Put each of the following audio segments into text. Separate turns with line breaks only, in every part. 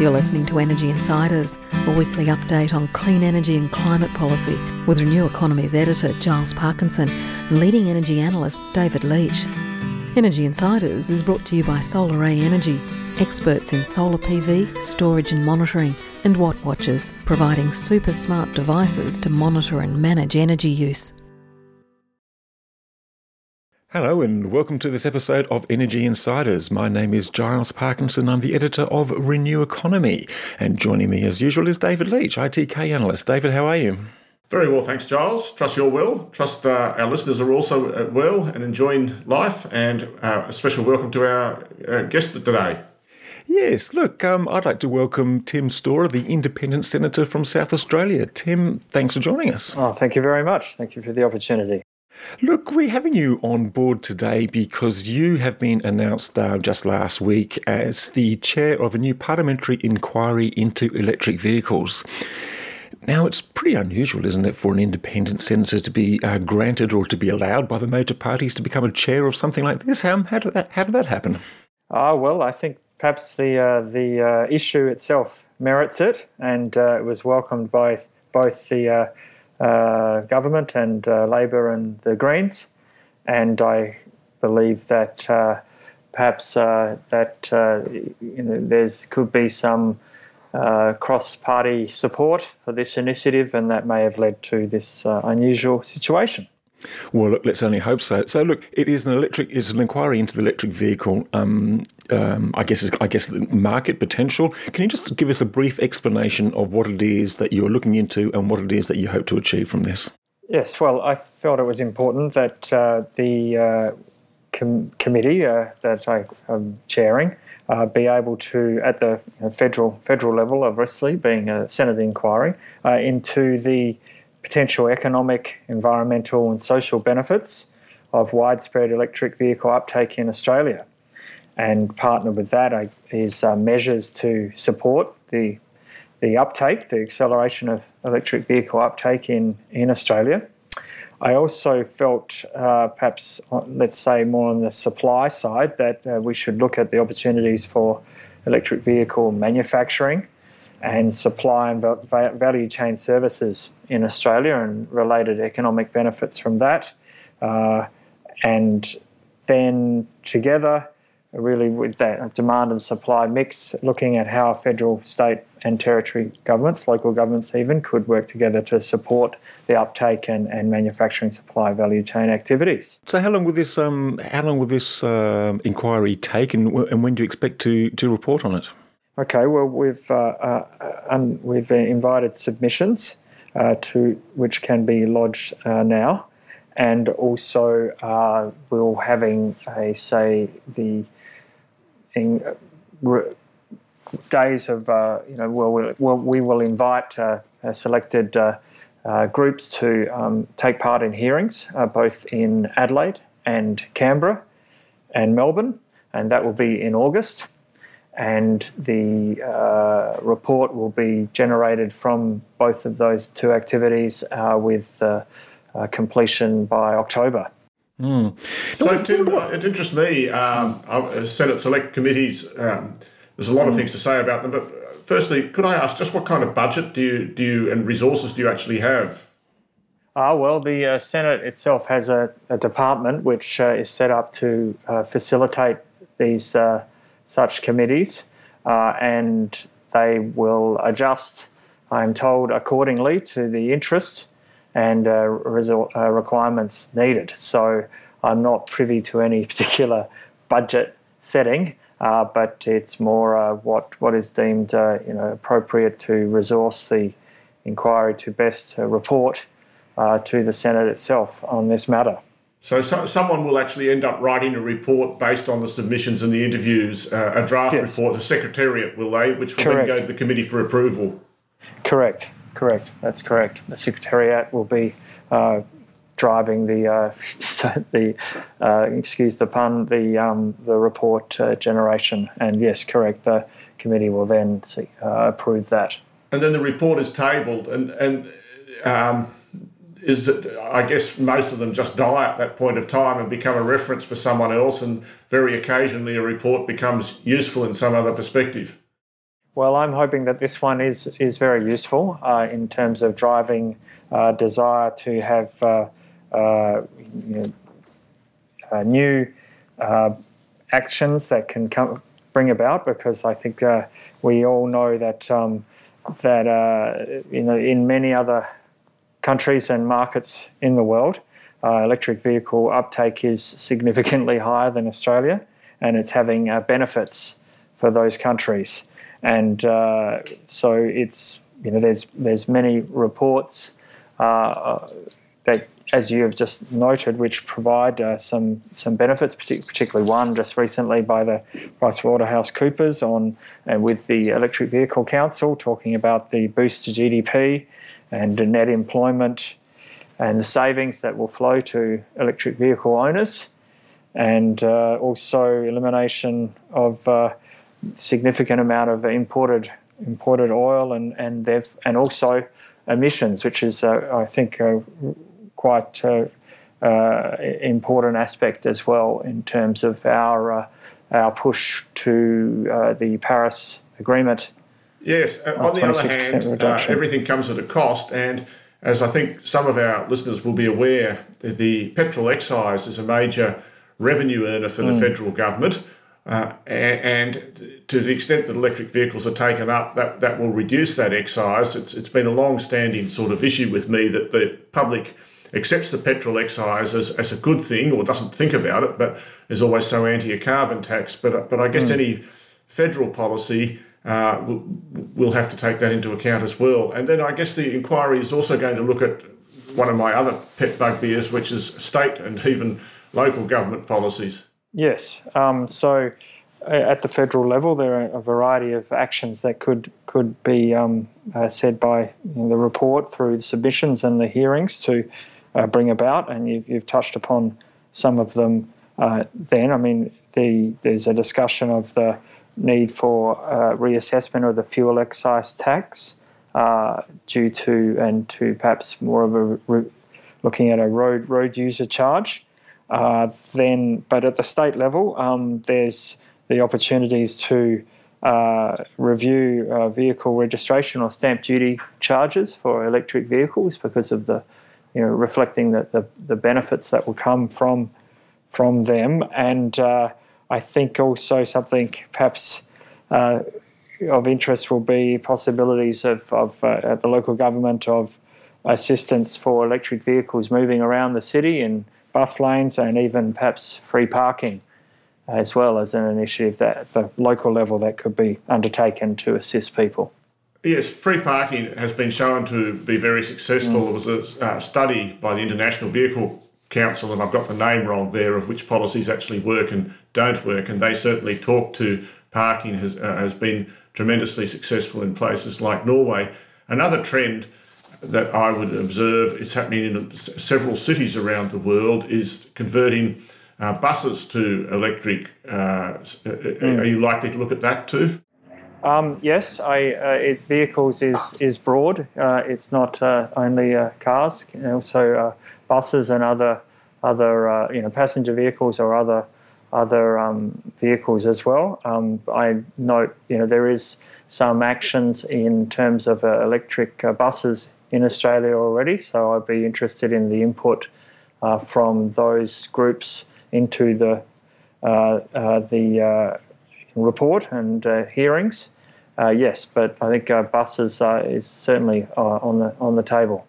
You're listening to Energy Insiders, a weekly update on clean energy and climate policy with Renew Economy's editor Giles Parkinson and leading energy analyst David Leitch. Energy Insiders is brought to you by Solaray Energy, experts in solar PV, storage and monitoring, and Watt Watchers, providing super smart devices to monitor and manage energy use.
Hello, and welcome to this episode of Energy Insiders. My name is Giles Parkinson. I'm the editor of Renew Economy. And joining me, as usual, is David Leitch, ITK analyst. David, how are you?
Very well, thanks, Giles. Trust you're well. Trust uh, our listeners are also uh, well and enjoying life. And uh, a special welcome to our uh, guest today.
Yes, look, um, I'd like to welcome Tim Storer, the independent senator from South Australia. Tim, thanks for joining us.
Oh, thank you very much. Thank you for the opportunity.
Look, we're having you on board today because you have been announced uh, just last week as the chair of a new parliamentary inquiry into electric vehicles. Now, it's pretty unusual, isn't it, for an independent senator to be uh, granted or to be allowed by the major parties to become a chair of something like this? How, how, did, that, how did that happen?
Ah, uh, well, I think perhaps the, uh, the uh, issue itself merits it, and uh, it was welcomed by both the uh, government and uh, Labor and the Greens, and I believe that uh, perhaps uh, that uh, you know there's could be some cross-party support for this initiative, and that may have led to this unusual situation.
Well, look, let's only hope so. So, look, it is an electric. It's an inquiry into the electric vehicle. Um, um, I guess, I guess the market potential. Can you just give us a brief explanation of what it is that you're looking into and what it is that you hope to achieve from this?
Yes. Well, I felt it was important that uh, the uh, com- committee uh, that I am chairing uh, be able to, at the you know, federal federal level, obviously being a Senate inquiry uh, into the potential economic, environmental, and social benefits of widespread electric vehicle uptake in Australia. And partnered with that is uh, measures to support the, the uptake, the acceleration of electric vehicle uptake in, in Australia. I also felt, uh, perhaps, uh, let's say, more on the supply side, that uh, we should look at the opportunities for electric vehicle manufacturing and supply and value chain services in Australia and related economic benefits from that. Uh, and then together, really with that demand and supply mix, looking at how federal, state, and territory governments, local governments even, could work together to support the uptake and, and manufacturing supply value chain activities.
So, how long will this um, how long will this uh, inquiry take, and, and when do you expect to to report on it?
Okay, well, we've uh, uh, un- we've invited submissions uh, to which can be lodged uh, now, and also uh, we're having a say the in, re- days of you know well, we'll, we will invite selected. groups to um, take part in hearings, both in Adelaide and Canberra and Melbourne, and that will be in August and the uh, report will be generated from both of those two activities uh, with uh, completion by October.
Mm. So, Tim, it interests me. Um, Senate Select Committees. Um, there's a lot of mm. things to say about them, but firstly, could I ask just what kind of budget do you do you, and resources do you actually have?
Ah, well, the uh, Senate itself has a, a department which uh, is set up to uh, facilitate these such committees, uh, and they will adjust, I'm told, accordingly to the interest and uh, uh, requirements needed. So I'm not privy to any particular budget setting, uh, but it's more uh, what what is deemed uh, you know appropriate to resource the inquiry to best report to the Senate itself on this matter.
So, so, someone will actually end up writing a report based on the submissions and the interviews, uh, a draft yes. report, the secretariat, will they, which will correct. then go to the committee for approval?
Correct, correct. That's correct. The secretariat will be uh, driving the uh, the uh, excuse the pun the um, the report uh, generation, and yes, correct. The committee will then see, uh, approve that.
And then the report is tabled, and and. Um, is that I guess most of them just die at that point of time and become a reference for someone else, and very occasionally a report becomes useful in some other perspective.
Well, I'm hoping that this one is is very useful uh, in terms of driving uh, desire to have uh, uh you know, new actions that can come bring about. Because I think we all know that um, that you know in many other countries and markets in the world, electric vehicle uptake is significantly higher than Australia, and it's having benefits for those countries. And uh, so it's you know there's there's many reports uh, uh, that as you have just noted, which provide uh, some some benefits, particularly one just recently by the PricewaterhouseCoopers on and with the Electric Vehicle Council talking about the boost to GDP and net employment and the savings that will flow to electric vehicle owners, and uh, also elimination of uh, significant amount of imported imported oil and and and also emissions, which is uh, I think uh, quite uh, uh, important aspect as well in terms of our our push to the Paris Agreement.
Yes, on the other hand, everything comes at a cost and. As I think some of our listeners will be aware, the petrol excise is a major revenue earner for the mm. federal government. Uh, and, to the extent that electric vehicles are taken up, that, that will reduce that excise. It's, it's been a long standing sort of issue with me that the public accepts the petrol excise as, as a good thing or doesn't think about it, but is always so anti a carbon tax. But, but I guess mm. any federal policy uh, will have to take that into account as well. And then I guess the inquiry is also going to look at one of my other pet bugbears, which is state and even local government policies.
Yes. Um, so at the federal level, there are a variety of actions that could could be um, uh, said by you know, the report through the submissions and the hearings to uh, bring about, and you've, you've, touched upon some of them. Uh, then, I mean, the, there's a discussion of the need for uh, reassessment of the fuel excise tax uh, due to and to perhaps more of a re- looking at a road road user charge. Uh, then, but at the state level, um, there's the opportunities to uh, review uh, vehicle registration or stamp duty charges for electric vehicles because of the, you know, reflecting the, the, the benefits that will come from from them. And uh, I think also something perhaps uh, of interest will be possibilities of, of at the local government of assistance for electric vehicles moving around the city and bus lanes and even perhaps free parking as well as an initiative that at the local level that could be undertaken to assist people.
Yes, free parking has been shown to be very successful. Mm. There was a uh, study by the International Vehicle Council, and I've got the name wrong there, of which policies actually work and don't work. And they certainly talk to parking has, uh, has been tremendously successful in places like Norway. Another trend that I would observe is happening in several cities around the world is converting uh, buses to electric. Uh, mm. Are you likely to look at that too?
Um, yes, I, uh, it's vehicles is is broad. Uh, it's not uh, only uh, cars, you know, also buses and other other you know passenger vehicles or other other um, vehicles as well. Um, I note you know there is some actions in terms of electric buses in Australia already, so I'd be interested in the input uh, from those groups into the uh, uh the uh, report and uh, hearings. yes, but I think buses is certainly on the on the table.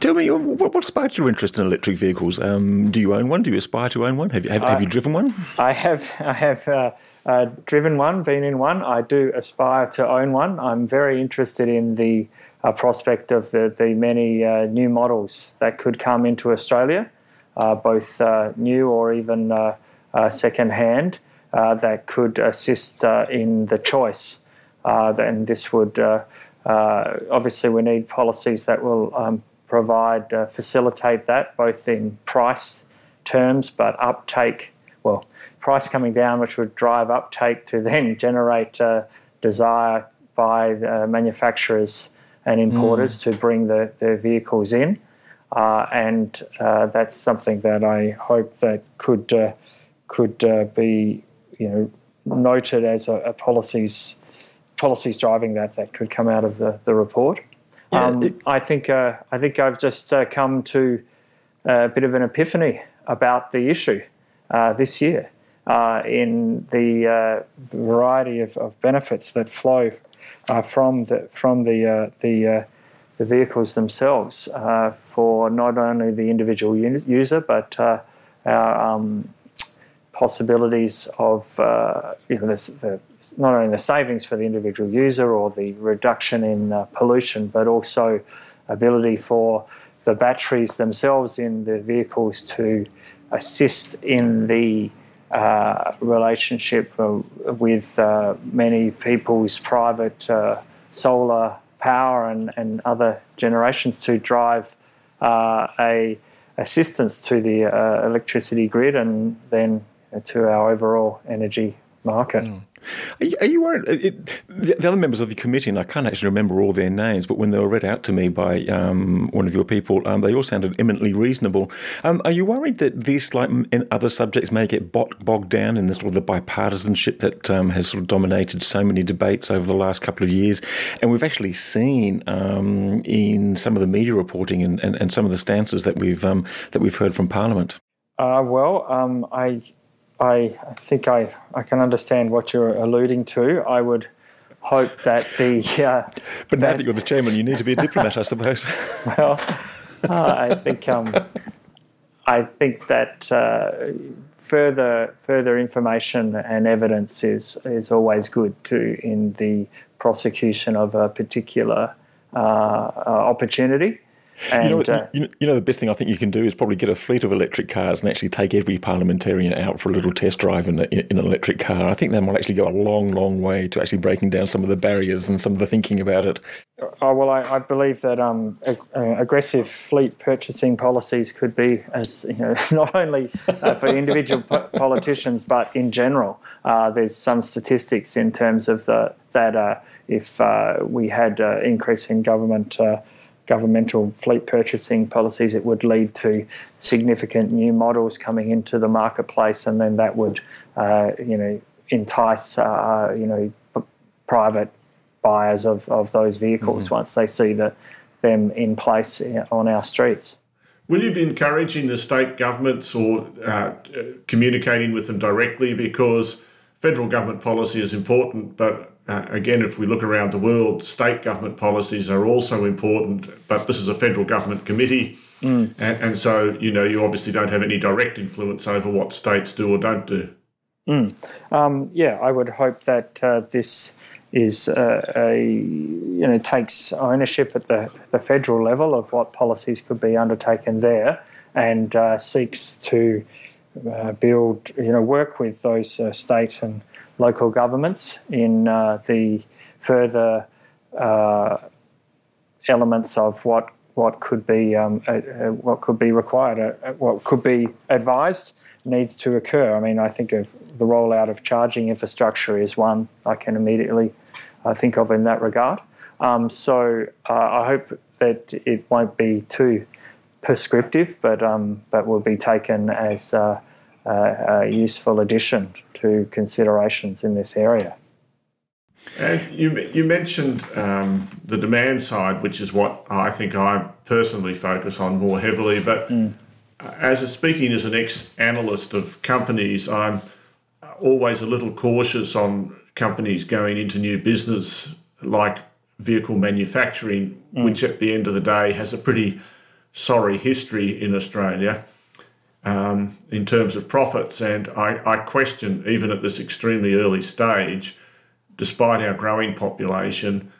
Tell me, what, what, sparked your interest in electric vehicles? Um, do you own one? Do you aspire to own one? Have you have, have you driven one?
I have. I have. Uh, driven one, been in one. I do aspire to own one. I'm very interested in the a prospect of the, the many uh, new models that could come into Australia, uh, both uh, new or even uh, uh, second hand, that could assist in the choice. and this would obviously we need policies that will um, provide facilitate that both in price terms, but uptake well price coming down, which would drive uptake to then generate desire by manufacturers and importers mm. to bring the, their vehicles in. Uh, and uh, that's something that I hope that could uh, could uh, be you know noted as a, a policies policies driving that that could come out of the, the report. Yeah, um, it, I think uh, I think I've just uh, come to a bit of an epiphany about the issue uh, this year uh, in the uh, variety of, of, benefits that flow uh, from the from the the, the vehicles themselves for not only the individual user but our um, possibilities of you know the, the not only the savings for the individual user or the reduction in uh, pollution, but also ability for the batteries themselves in the vehicles to assist in the uh, relationship uh, with uh, many people's private uh, solar power and, and other generations to drive a assistance to the electricity grid and then to our overall energy market. Mm.
Are you, worried? It, the other members of the committee, and I can't actually remember all their names, but when they were read out to me by um, one of your people, um, they all sounded eminently reasonable. Um, are you worried that this, like in other subjects, may get bogged down in the sort of the bipartisanship that um, has sort of dominated so many debates over the last couple of years? And we've actually seen um, in some of the media reporting and, and, and, some of the stances that we've um, that we've heard from Parliament.
Uh, well, I I think I, I can understand what you're alluding to. I would hope that the. Uh,
but now that, that, you're the chairman, you need to be a diplomat, I suppose.
well, uh, I think um, I think that uh, further further information and evidence is is always good too in the prosecution of a particular uh, uh, opportunity.
And, you, know, uh, you, you, know, the best thing I think you can do is probably get a fleet of electric cars and actually take every parliamentarian out for a little test drive in, a, in an electric car. I think that might actually go a long, long way to actually breaking down some of the barriers and some of the thinking about it.
Oh, well, I, I believe that um, ag- uh, aggressive fleet purchasing policies could be, as you know, not only uh, for individual po- politicians but in general. Uh, there's some statistics in terms of the, that uh, if uh, we had increase in government governmental fleet purchasing policies, it would lead to significant new models coming into the marketplace, and then that would, uh, you know, entice, uh, you know, p- private buyers of, of those vehicles mm-hmm. once they see the, them in place uh, on our streets.
Will you be encouraging the state governments or uh, communicating with them directly? Because federal government policy is important, but uh, again, if we look around the world, state government policies are also important, but this is a federal government committee. Mm. And, and, so, you know, you obviously don't have any direct influence over what states do or don't do.
Mm. Um, yeah, I would hope that uh, this is uh, a, you know, takes ownership at the, the federal level of what policies could be undertaken there and uh, seeks to uh, build, you know, work with those uh, states and local governments in uh, the further uh, elements of what what could be um, uh, what could be required, what could be advised needs to occur. I mean, I think of the rollout of charging infrastructure is one I can immediately think of in that regard. Um, so I hope that it won't be too prescriptive, but um, but will be taken as uh, a useful addition to considerations in this area.
And you, you mentioned um, the demand side, which is what I think I personally focus on more heavily. But mm. as a, speaking as an ex-analyst of companies, I'm always a little cautious on companies going into new business like vehicle manufacturing, mm. which at the end of the day has a pretty sorry history in Australia um, in terms of profits. And I, I, question, even at this extremely early stage, despite our growing population,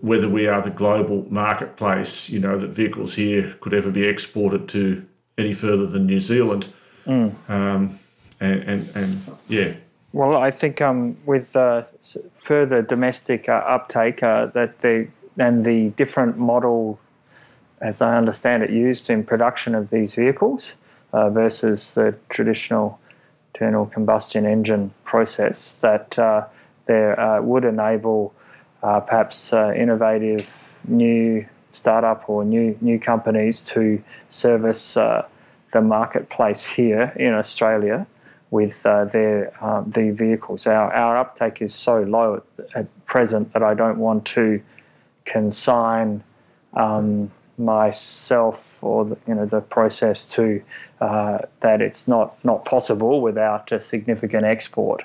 whether we are the global marketplace, you know, that vehicles here could ever be exported to any further than New Zealand. Mm. Um, and, and, and, yeah.
Well, I think um, with uh, further domestic uh, uptake, uh, that the and the different model, as I understand it, used in production of these vehicles, uh, versus the traditional internal combustion engine process that uh, there uh, would enable uh, perhaps uh, innovative new startup or new new companies to service the marketplace here in Australia with uh, their um, the vehicles. Our, our uptake is so low at, at, present that I don't want to consign um, myself or the, you know the process to uh, that it's not not possible without a significant export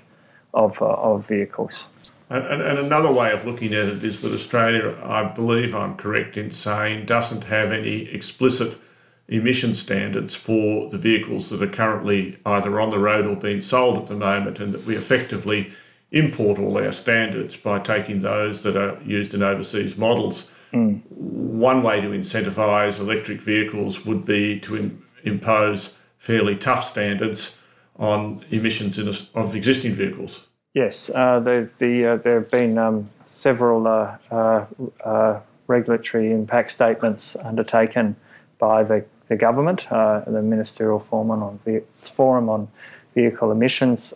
of uh, of vehicles.
And, and, another way of looking at it is that Australia, I believe I'm correct in saying, doesn't have any explicit emission standards for the vehicles that are currently either on the road or being sold at the moment, and that we effectively import all our standards by taking those that are used in overseas models. Mm. One way to incentivise electric vehicles would be to impose fairly tough standards on emissions in, of existing vehicles.
Yes, uh, the, the, uh, there have been um, several uh, uh, uh regulatory impact statements undertaken by the the government, uh, the Ministerial Forum on, Forum on Vehicle Emissions,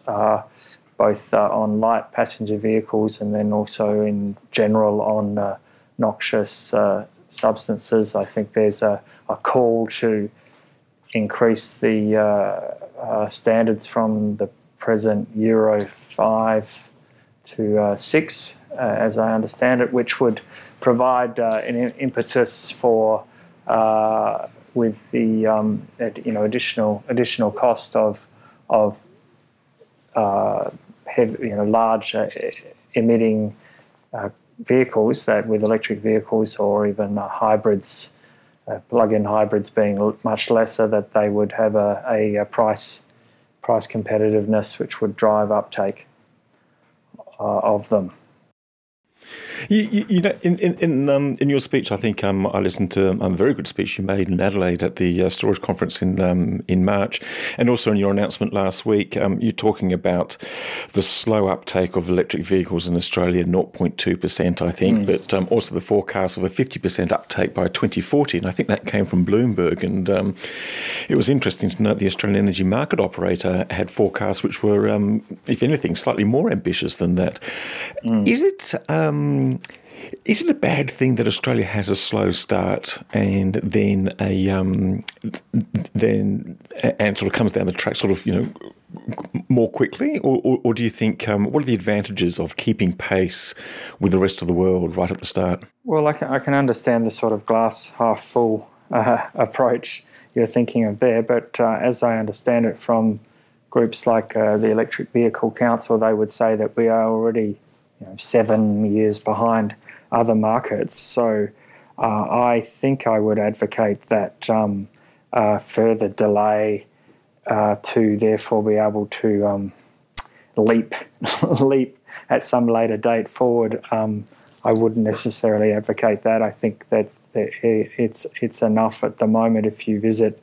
both on light passenger vehicles and then also in general on noxious uh, substances. I think there's a, a, call to increase the uh, standards from the present Euro 5 to 6, as I understand it, which would provide an impetus for with the um, you know additional additional cost of of uh, heavy, you know large uh, emitting uh, vehicles that with electric vehicles or even uh, hybrids, uh, plug-in hybrids being much lesser, that they would have a, a, a price price competitiveness which would drive uptake uh, of them.
You, you, you know, in in in, um, in, your speech, I think um, I listened to um, a very good speech you made in Adelaide at the uh, storage conference in um, in March, and also in your announcement last week, um, you're talking about the slow uptake of electric vehicles in Australia, 0.2 percent, I think, mm. but um, also the forecast of a 50 percent uptake by 2040, and I think that came from Bloomberg, and it was interesting to note the Australian Energy Market Operator had forecasts which were, if anything, slightly more ambitious than that. Mm. Is it? Is it a bad thing that Australia has a slow start and then a um, then and sort of comes down the track sort of you know more quickly, or, or, or do you think um, what are the advantages of keeping pace with the rest of the world right at the start?
Well, I can, I can understand the sort of glass half full uh, approach you're thinking of there, but uh, as I understand it from groups like uh, the Electric Vehicle Council, they would say that we are already you know, seven years behind other markets. So uh, I think I would advocate that um, uh, further delay uh, to therefore be able to um, leap leap at some later date forward. Um, I wouldn't necessarily advocate that. I think that, that it's it's enough at the moment if you visit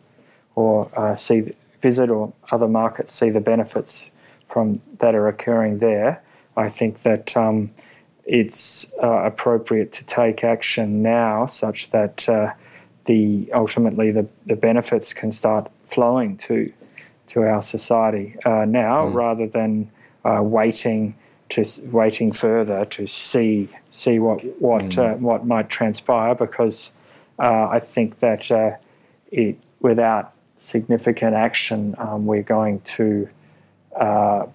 or uh, see visit or other markets see the benefits from that are occurring there. I think that um, it's uh, appropriate to take action now such that uh, the ultimately the, the benefits can start flowing to to our society uh, now mm. rather than uh, waiting to waiting further to see see what what mm. what might transpire because uh, I think that it without significant action um, we're going to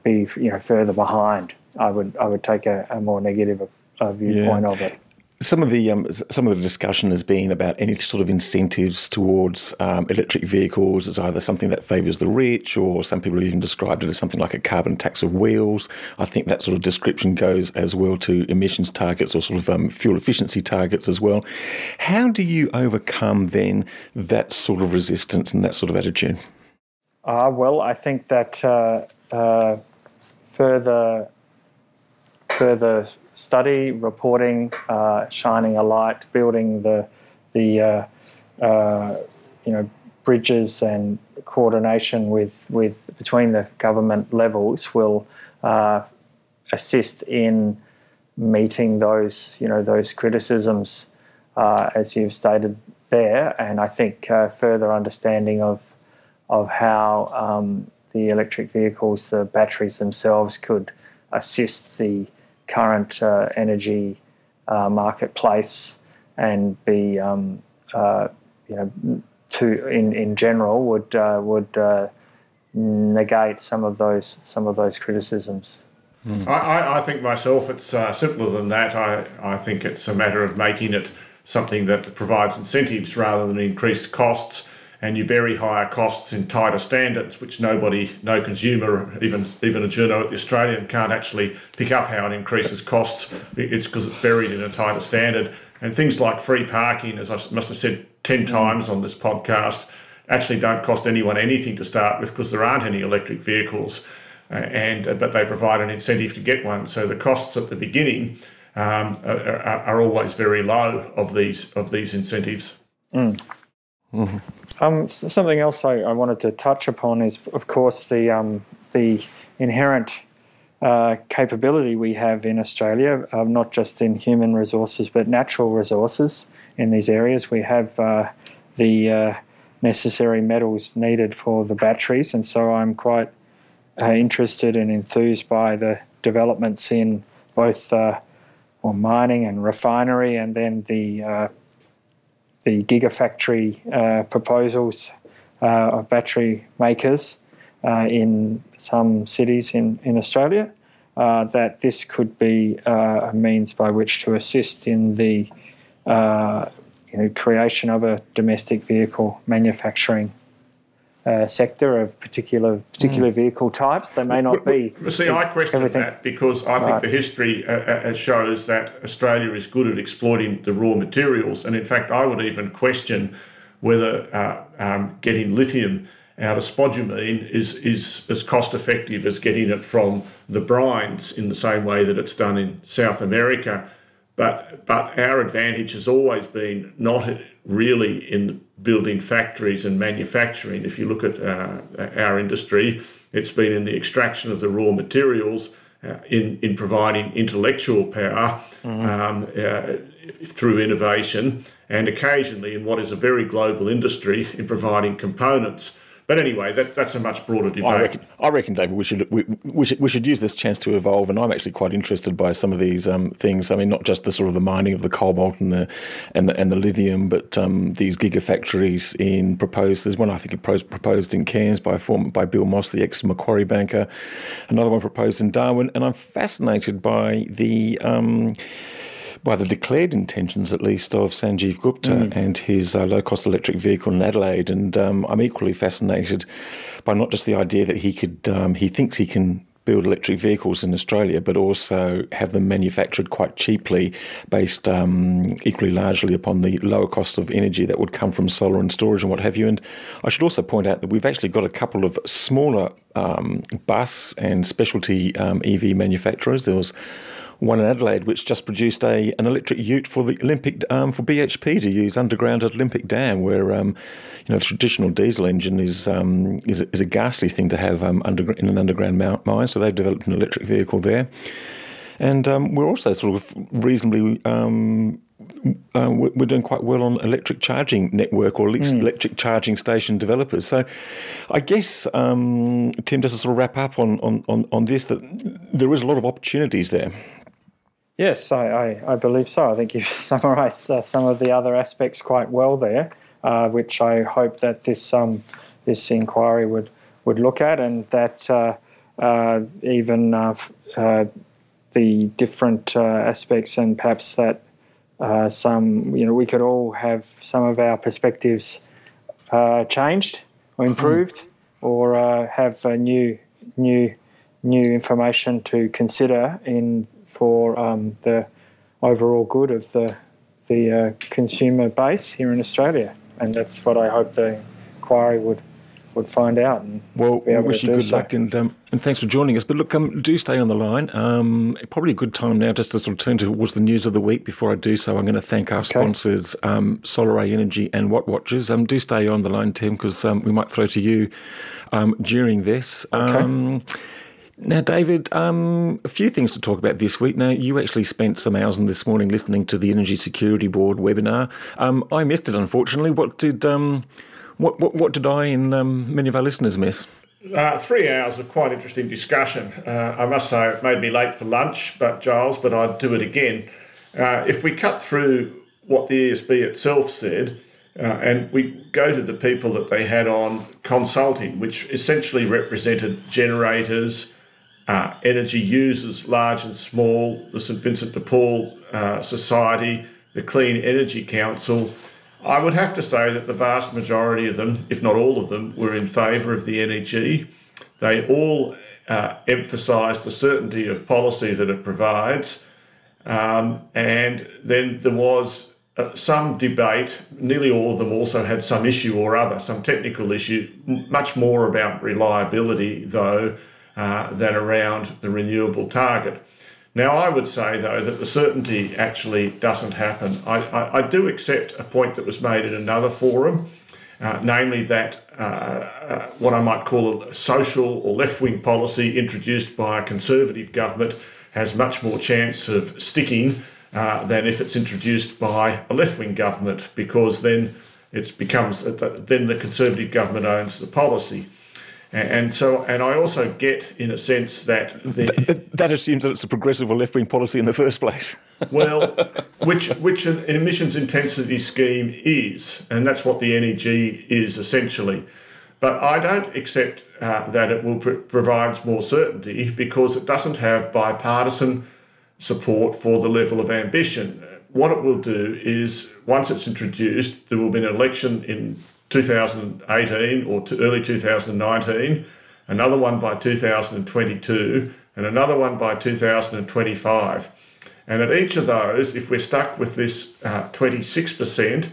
be you know further behind. I would I would take a, a more negative uh, viewpoint yeah. of it.
Some of the um, some of the discussion has been about any sort of incentives towards um, electric vehicles as either something that favours the rich, or some people have even described it as something like a carbon tax of wheels. I think that sort of description goes as well to emissions targets or sort of um, fuel efficiency targets as well. How do you overcome then that sort of resistance and that sort of attitude?
Uh, well, I think that uh, uh, further further study, reporting, uh, shining a light, building the the uh, uh, you know bridges and coordination with with between the government levels will uh, assist in meeting those you know those criticisms as you've stated there, and I think uh, further understanding of of how um, the electric vehicles, the batteries themselves, could assist the current uh, energy uh, marketplace and be, um, uh, you know, to in, in general would would negate some of those some of those criticisms.
Mm. I, I, think myself it's uh, simpler than that. I, I think it's a matter of making it something that provides incentives rather than increased costs. And you bury higher costs in tighter standards, which nobody, no consumer, even even a journo at the Australian can't actually pick up how it increases costs. It's because it's buried in a tighter standard. And things like free parking, as I must have said 10 times on this podcast, actually don't cost anyone anything to start with because there aren't any electric vehicles. And uh, but they provide an incentive to get one. So the costs at the beginning um, are, are, always very low of these of these incentives.
Mm. Mm-hmm. Um, something else I, I, wanted to touch upon is, of course, the um, the inherent uh, capability we have in Australia, uh, not just in human resources but natural resources in these areas. We have uh, the uh, necessary metals needed for the batteries, and so I'm quite uh, interested and enthused by the developments in both uh, well, mining and refinery, and then the uh, the gigafactory uh, proposals uh, of battery makers uh, in some cities in in Australia. that this could be a means by which to assist in the you know, creation of a domestic vehicle manufacturing uh, sector of particular particular mm. vehicle types. They may not be.
See, I question everything. that because I think right. the history uh, uh, shows that Australia is good at exploiting the raw materials, and in fact, I would even question whether uh, um, getting lithium out of spodumene is is as cost effective as getting it from the brines in the same way that it's done in South America. But but our advantage has always been not really in building factories and manufacturing. If you look at uh, our industry, it's been in the extraction of the raw materials, uh, in in providing intellectual power mm-hmm. um, uh, through innovation, and occasionally in what is a very global industry in providing components but anyway, that, that's a much broader debate.
I reckon, I reckon David, we should, we, we, should, we should use this chance to evolve. And I'm actually quite interested by some of these um, things. I mean, not just the sort of the mining of the cobalt and the and the, and the lithium, but um, these gigafactories in proposed. There's one I think proposed in Cairns by form, by Bill Moss, the ex Macquarie banker. Another one proposed in Darwin, and I'm fascinated by the. Um, by the declared intentions, at least, of Sanjeev Gupta mm. and his uh, low cost electric vehicle in Adelaide. And um, I'm equally fascinated by not just the idea that he could, um, he thinks he can build electric vehicles in Australia, but also have them manufactured quite cheaply, based um, equally largely upon the lower cost of energy that would come from solar and storage and what have you. And I should also point out that we've actually got a couple of smaller um, bus and specialty um, EV manufacturers. There was one in Adelaide, which just produced a an electric ute for the Olympic um, for BHP to use underground at Olympic Dam, where um, you know the traditional diesel engine is um, is, is, a ghastly thing to have um, under, in an underground mine. So they've developed an electric vehicle there, and um, we're also sort of reasonably. Um, uh, we're doing quite well on electric charging network or mm. electric charging station developers. So, I guess um, Tim, just to sort of wrap up on, on, on, on this, that there is a lot of opportunities there.
Yes, I, I, I, believe so. I think you've summarised uh, some of the other aspects quite well there, uh, which I hope that this um, this inquiry would would look at, and that uh, uh even uh, uh, the different aspects, and perhaps that some you know we could all have some of our perspectives changed or hmm. improved, mm. or have new new new information to consider in for um, the overall good of the the uh, consumer base here in Australia, and that's what I hope the inquiry would would find out. And
well, we wish you good so. luck and um, and thanks for joining us. But look, um, do stay on the line. Um, probably a good time now just to sort of turn towards the news of the week. Before I do so, I'm going to thank our okay. sponsors, um, Solaray Energy and Watt Watchers. Um, do stay on the line, Tim, because um, we might throw to you um, during this. Okay. Um, now, David, um, a few things to talk about this week. Now, you actually spent some hours this morning listening to the Energy Security Board webinar. Um, I missed it, unfortunately. What did um, what, what, what did I and um, many of our listeners miss?
Uh, three hours of quite interesting discussion. Uh, I must say, it made me late for lunch, but Giles, but I'd do it again. Uh, if we cut through what the ESB itself said, Uh, and we go to the people that they had on consulting, which essentially represented generators, uh, energy users, large and small, the St Vincent de Paul uh, Society, the Clean Energy Council. I would have to say that the vast majority of them, if not all of them, were in favour of the NEG. They all uh, emphasised the certainty of policy that it provides. Um, and then there was uh, some debate, nearly all of them also had some issue or other, some technical issue, much more about reliability, though, uh, than around the renewable target. Now, I would say, though, that the certainty actually doesn't happen. I, I, I do accept a point that was made in another forum, uh, namely that uh, uh, what I might call a social or left wing policy introduced by a conservative government has much more chance of sticking uh, than if it's introduced by a left wing government, because then it becomes then the conservative government owns the policy. And so, and I also get, in a sense, that
the, that assumes that it's a progressive or left-wing policy in the first place.
well, which which an emissions intensity scheme is, and that's what the NEG is essentially. But I don't accept uh, that it will pr- provides more certainty because it doesn't have bipartisan support for the level of ambition. What it will do is, once it's introduced, there will be an election in 2018 or to early 2019, another one by 2022, and another one by 2025. And at each of those, if we're stuck with this uh, 26%,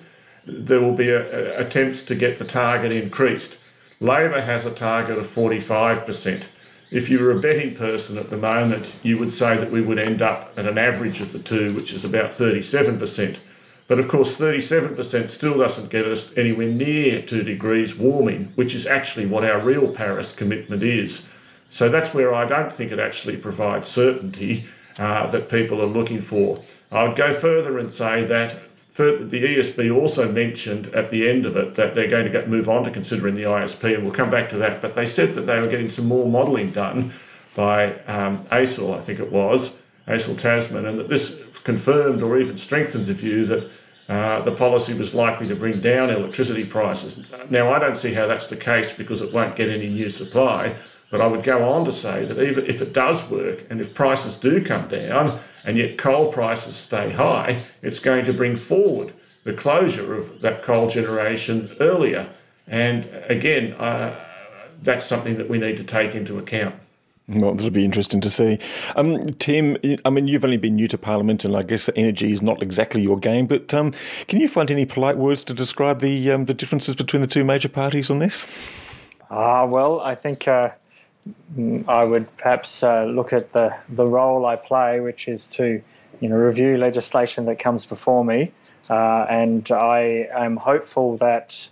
there will be a, a, attempts to get the target increased. Labor has a target of 45%. If you were a betting person at the moment, you would say that we would end up at an average of the two, which is about 37%. But of course, 37% still doesn't get us anywhere near 2 degrees warming, which is actually what our real Paris commitment is. So that's where I don't think it actually provides certainty uh, that people are looking for. I would go further and say that the ESB also mentioned at the end of it that they're going to get, move on to considering the ISP, and we'll come back to that. But they said that they were getting some more modelling done by um, ACIL, I think it was, ACIL Tasman, and that this confirmed or even strengthened the view that uh, the policy was likely to bring down electricity prices. Now, I don't see how that's the case because it won't get any new supply, but I would go on to say that even if it does work and if prices do come down and yet coal prices stay high, it's going to bring forward the closure of that coal generation earlier. And again, uh, that's something that we need to take into account.
Well, that'll be interesting to see. Um, Tim, I mean, you've only been new to Parliament, and I guess energy is not exactly your game. But um, can you find any polite words to describe the um, the differences between the two major parties on this?
Ah, uh, well, I think uh, I would perhaps uh, look at the the role I play, which is to, you know, review legislation that comes before me, uh, and I am hopeful that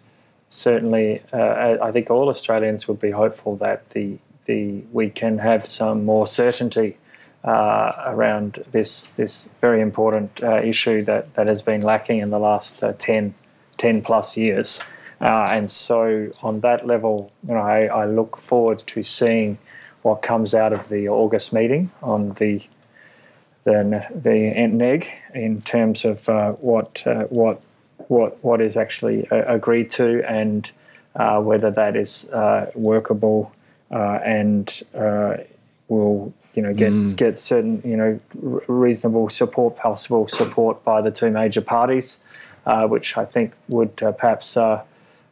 certainly, uh, I think all Australians would be hopeful that the the we can have some more certainty uh, around this this very important uh, issue that, that has been lacking in the last uh, 10, 10 plus years. Uh, and so, on that level, you know, I, I, look forward to seeing what comes out of the August meeting on the the, the NEG in terms of uh, what uh, what what what is actually agreed to and whether that is workable uh, and uh, will you know get mm. get certain you know reasonable support, possible support by the two major parties, uh, which I think would uh, perhaps uh,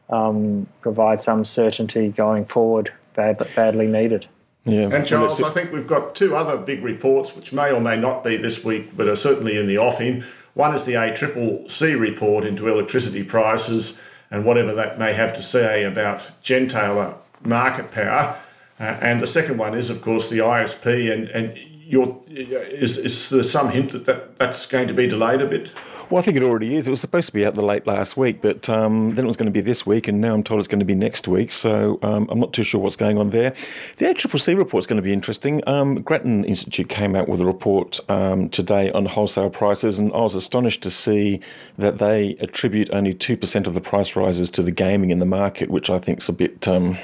um, provide some certainty going forward, bad, badly needed.
Yeah. And Charles, I think we've got two other big reports which may or may not be this week, but are certainly in the offing. One is the ACCC report into electricity prices and whatever that may have to say about gentailer market power. Uh, and the second one is, of course, the ISP. And, and your, is, is there some hint that, that that's going to be delayed a bit?
Well, I think it already is. It was supposed to be out the late last week, but um, then it was going to be this week, and now I'm told it's going to be next week. So um, I'm not too sure what's going on there. The ACCC report is going to be interesting. Um, Grattan Institute came out with a report um, today on wholesale prices, and I was astonished to see that they attribute only 2% of the price rises to the gaming in the market, which I think is a bit um,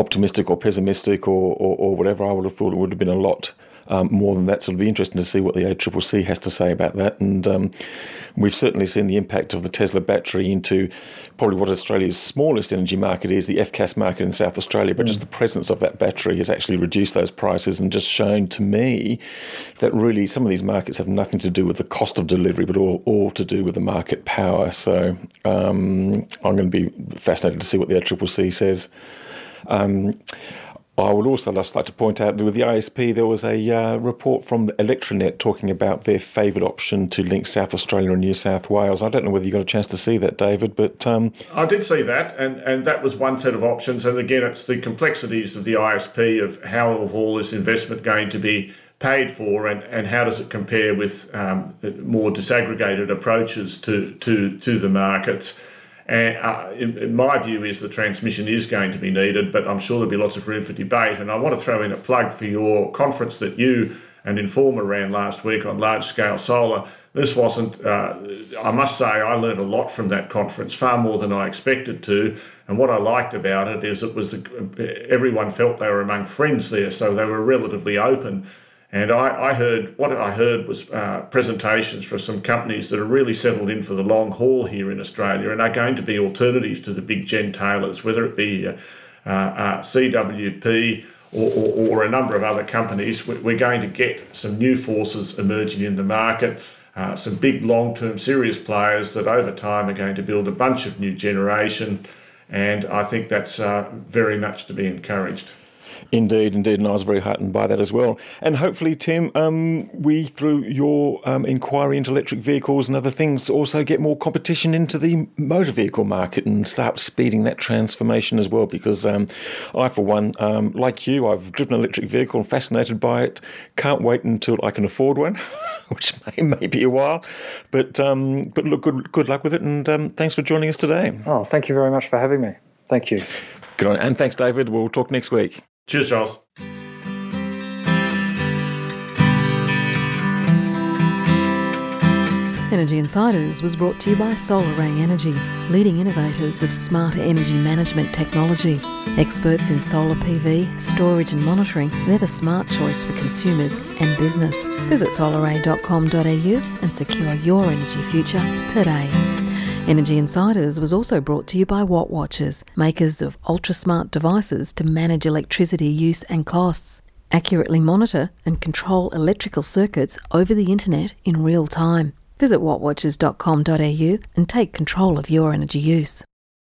optimistic or pessimistic or, or, or, whatever. I would have thought it would have been a lot um, more than that. So it'll be interesting to see what the ACCC has to say about that. And um, we've certainly seen the impact of the Tesla battery into probably what Australia's smallest energy market is, the FCAS market in South Australia. But mm. just the presence of that battery has actually reduced those prices and just shown to me that really some of these markets have nothing to do with the cost of delivery, but all, all to do with the market power. So um, I'm going to be fascinated to see what the ACCC says. Um, I would also just like to point out that with the ISP, there was a uh, report from the ElectraNet talking about their favoured option to link South Australia and New South Wales. I don't know whether you got a chance to see that, David, but um,
I did see that, and, and that was one set of options. And again, it's the complexities of the ISP of how of all this investment going to be paid for, and, and how does it compare with um, more disaggregated approaches to to to the markets. And uh, in, in, my view, is the transmission is going to be needed, but I'm sure there'll be lots of room for debate. And I want to throw in a plug for your conference that you and Informa ran last week on large scale solar. This wasn't, uh, I must say, I learned a lot from that conference, far more than I expected to. And what I liked about it is it was everyone felt they were among friends there, so they were relatively open. And I, I, heard what I heard was uh, presentations for some companies that are really settled in for the long haul here in Australia and are going to be alternatives to the big gentailers, whether it be uh, uh, CWP or, or, or, a number of other companies. We're going to get some new forces emerging in the market, uh, some big long term serious players that over time are going to build a bunch of new generation. And I think that's uh, very much to be encouraged.
Indeed, indeed, and I was very heartened by that as well. And hopefully, Tim, um, we through your um, inquiry into electric vehicles and other things also get more competition into the motor vehicle market and start speeding that transformation as well. Because um, I, for one, um, like you, I've driven an electric vehicle and fascinated by it. Can't wait until I can afford one, which may, may be a while. But um, but look, good good luck with it, and um, thanks for joining us today.
Oh, thank you very much for having me. Thank you.
Good on, and thanks, David. We'll talk next week.
Cheers, Charles.
Energy Insiders was brought to you by Solaray Energy, leading innovators of smarter energy management technology. Experts in solar PV, storage and monitoring, they're the smart choice for consumers and business. Visit solaray.com.au and secure your energy future today. Energy Insiders was also brought to you by Watt Watchers, makers of ultra smart devices to manage electricity use and costs, accurately monitor and control electrical circuits over the internet in real time. Visit wattwatchers.com.au and take control of your energy use.